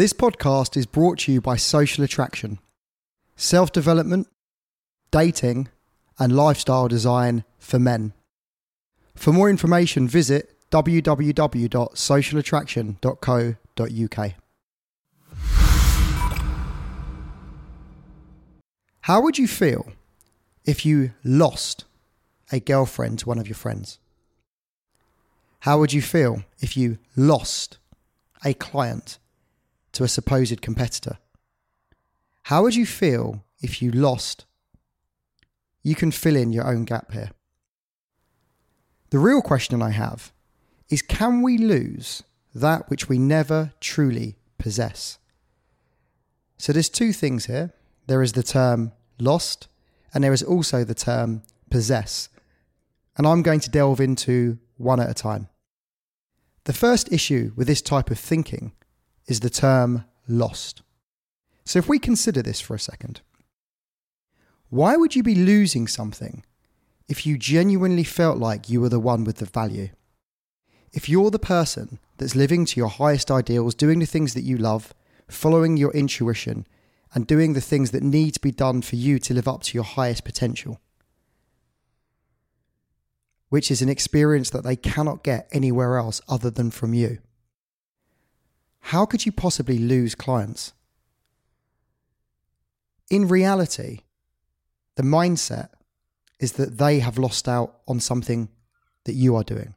This podcast is brought to you by Social Attraction, self development, dating, and lifestyle design for men. For more information, visit www.socialattraction.co.uk. How would you feel if you lost a girlfriend to one of your friends? How would you feel if you lost a client to a supposed competitor? How would you feel if you lost? You can fill in your own gap here. The real question I have is can we lose that which we never truly possess? So there's two things here. There is the term lost, and there is also the term possess. And I'm going to delve into one at a time. The first issue with this type of thinking is the term lost. So if we consider this for a second, why would you be losing something if you genuinely felt like you were the one with the value? If you're the person that's living to your highest ideals, doing the things that you love, following your intuition, and doing the things that need to be done for you to live up to your highest potential, which is an experience that they cannot get anywhere else other than from you. How could you possibly lose clients? In reality, the mindset is that they have lost out on something that you are doing.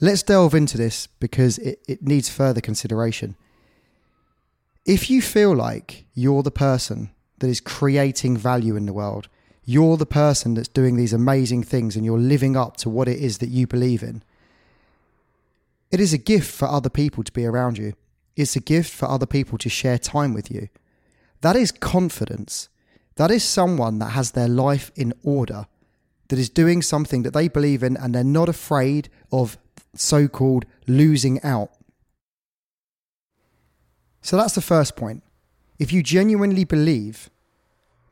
Let's delve into this because it, it needs further consideration. If you feel like you're the person that is creating value in the world, you're the person that's doing these amazing things and you're living up to what it is that you believe in, it is a gift for other people to be around you. It's a gift for other people to share time with you. That is confidence. That is someone that has their life in order, that is doing something that they believe in and they're not afraid of so called losing out. So that's the first point. If you genuinely believe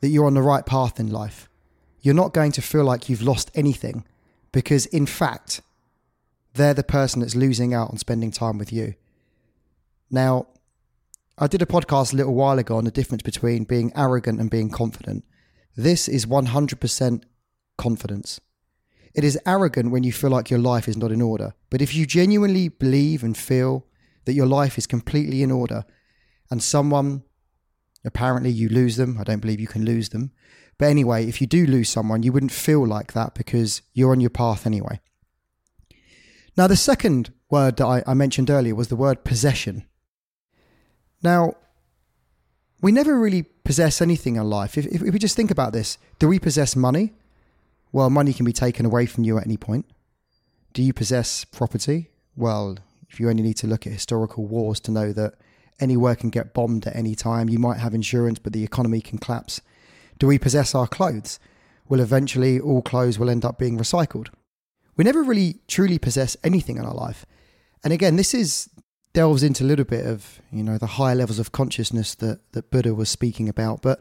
that you're on the right path in life, you're not going to feel like you've lost anything because, in fact, they're the person that's losing out on spending time with you. Now, I did a podcast a little while ago on the difference between being arrogant and being confident. This is 100% confidence. It is arrogant when you feel like your life is not in order. But if you genuinely believe and feel that your life is completely in order and someone, apparently you lose them, I don't believe you can lose them. But anyway, if you do lose someone, you wouldn't feel like that because you're on your path anyway. Now, the second word that I, I mentioned earlier was the word possession. Now, we never really possess anything in life. If, if, we just think about this, do we possess money? Well, money can be taken away from you at any point. Do you possess property? Well, if you only need to look at historical wars to know that anywhere can get bombed at any time, you might have insurance, but the economy can collapse. Do we possess our clothes? Well, eventually, all clothes will end up being recycled we never really truly possess anything in our life. And again, this is delves into a little bit of, you know, the higher levels of consciousness that, that Buddha was speaking about. But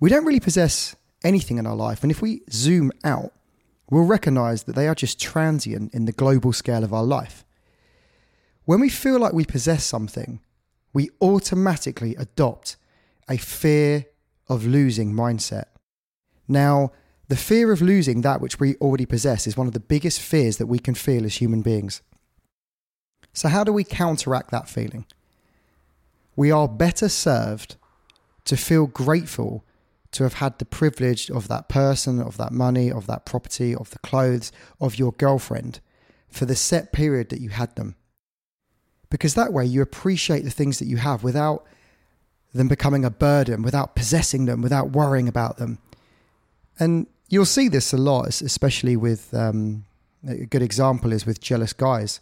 we don't really possess anything in our life. And if we zoom out, we'll recognize that they are just transient in the global scale of our life. When we feel like we possess something, we automatically adopt a fear of losing mindset. Now, the fear of losing that which we already possess is one of the biggest fears that we can feel as human beings. So, how do we counteract that feeling? We are better served to feel grateful to have had the privilege of that person, of that money, of that property, of the clothes, of your girlfriend for the set period that you had them. Because that way you appreciate the things that you have without them becoming a burden, without possessing them, without worrying about them. And you'll see this a lot, especially with um, a good example is with jealous guys.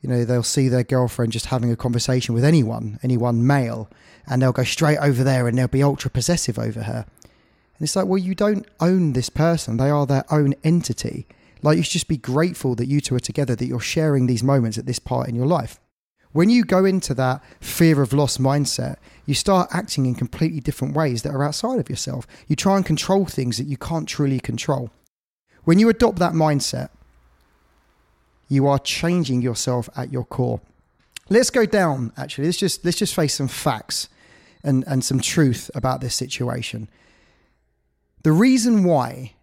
You know, they'll see their girlfriend just having a conversation with anyone, anyone male, and they'll go straight over there and they'll be ultra possessive over her. And it's like, well, you don't own this person, they are their own entity. Like, you should just be grateful that you two are together, that you're sharing these moments at this part in your life. When you go into that fear of loss mindset, you start acting in completely different ways that are outside of yourself. You try and control things that you can't truly control. When you adopt that mindset, you are changing yourself at your core. let's go down. Actually, let's just let's just face some facts and and some truth about this situation. The reason why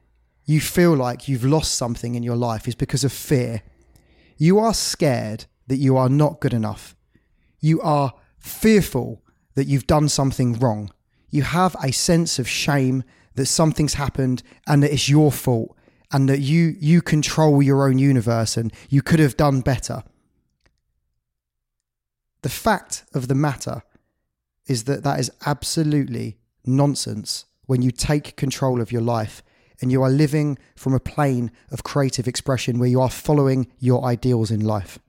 you feel like you've lost something in your life is because of fear. You are scared that you are not good enough. You are fearful that you've done something wrong. You have a sense of shame that something's happened and that it's your fault and that you you control your own universe and you could have done better. The fact of the matter is that that is absolutely nonsense when you take control of your life and you are living from a plane of creative expression where you are following your ideals in life.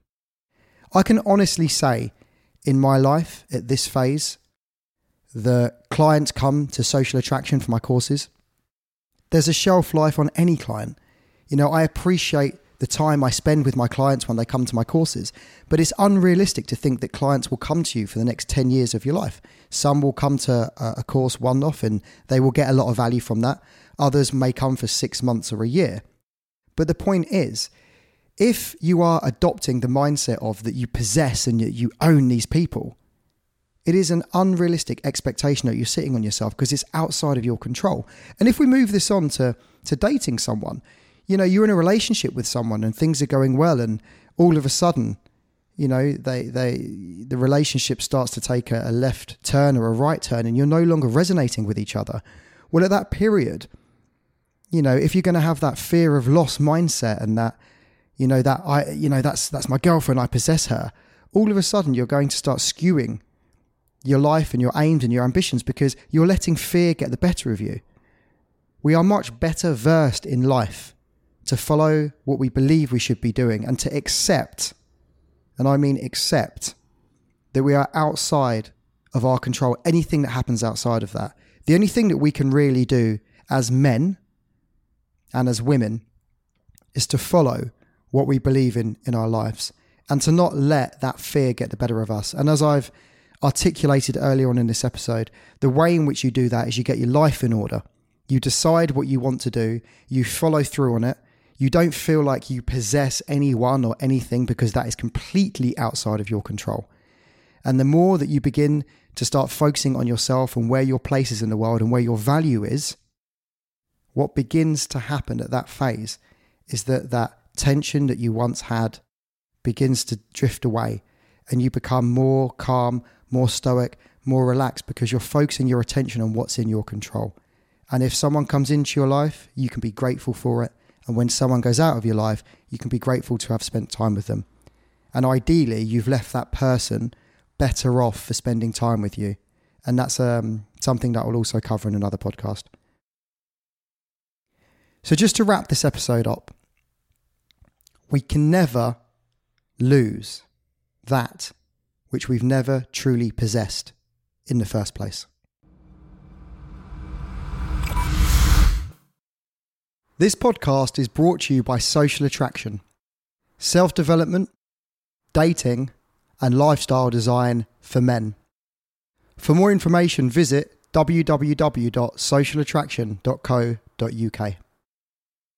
I can honestly say in my life at this phase, the clients come to social attraction for my courses. There's a shelf life on any client. You know, I appreciate the time I spend with my clients when they come to my courses. But it's unrealistic to think that clients will come to you for the next 10 years of your life. Some will come to a, course one off and they will get a lot of value from that. Others may come for six months or a year. But the point is, if you are adopting the mindset of that you possess and you own these people, it is an unrealistic expectation that you're sitting on yourself because it's outside of your control. And if we move this on to, to dating someone, you know, you're in a relationship with someone and things are going well, and all of a sudden, you know, they they the relationship starts to take a, a left turn or a right turn, and you're no longer resonating with each other. Well, at that period, you know, if you're going to have that fear of loss mindset and that, you know, that I, you know, that's that's my girlfriend, I possess her. All of a sudden, you're going to start skewing your life and your aims and your ambitions because you're letting fear get the better of you. We are much better versed in life to follow what we believe we should be doing and to accept, and I mean accept, that we are outside of our control, anything that happens outside of that. The only thing that we can really do as men and as women is to follow what we believe in in our lives and to not let that fear get the better of us. And as I've articulated earlier on in this episode, the way in which you do that is you get your life in order. You decide what you want to do, you follow through on it, you don't feel like you possess anyone or anything because that is completely outside of your control. And the more that you begin to start focusing on yourself and where your place is in the world and where your value is, what begins to happen at that phase is that that tension that you once had begins to drift away and you become more calm, more stoic, more relaxed because you're focusing your attention on what's in your control. And if someone comes into your life, you can be grateful for it and when someone goes out of your life, you can be grateful to have spent time with them. And ideally, you've left that person better off for spending time with you. And that's um, something that we'll also cover in another podcast. So, just to wrap this episode up, we can never lose that which we've never truly possessed in the first place. This podcast is brought to you by Social Attraction, self development, dating, and lifestyle design for men. For more information, visit www.socialattraction.co.uk.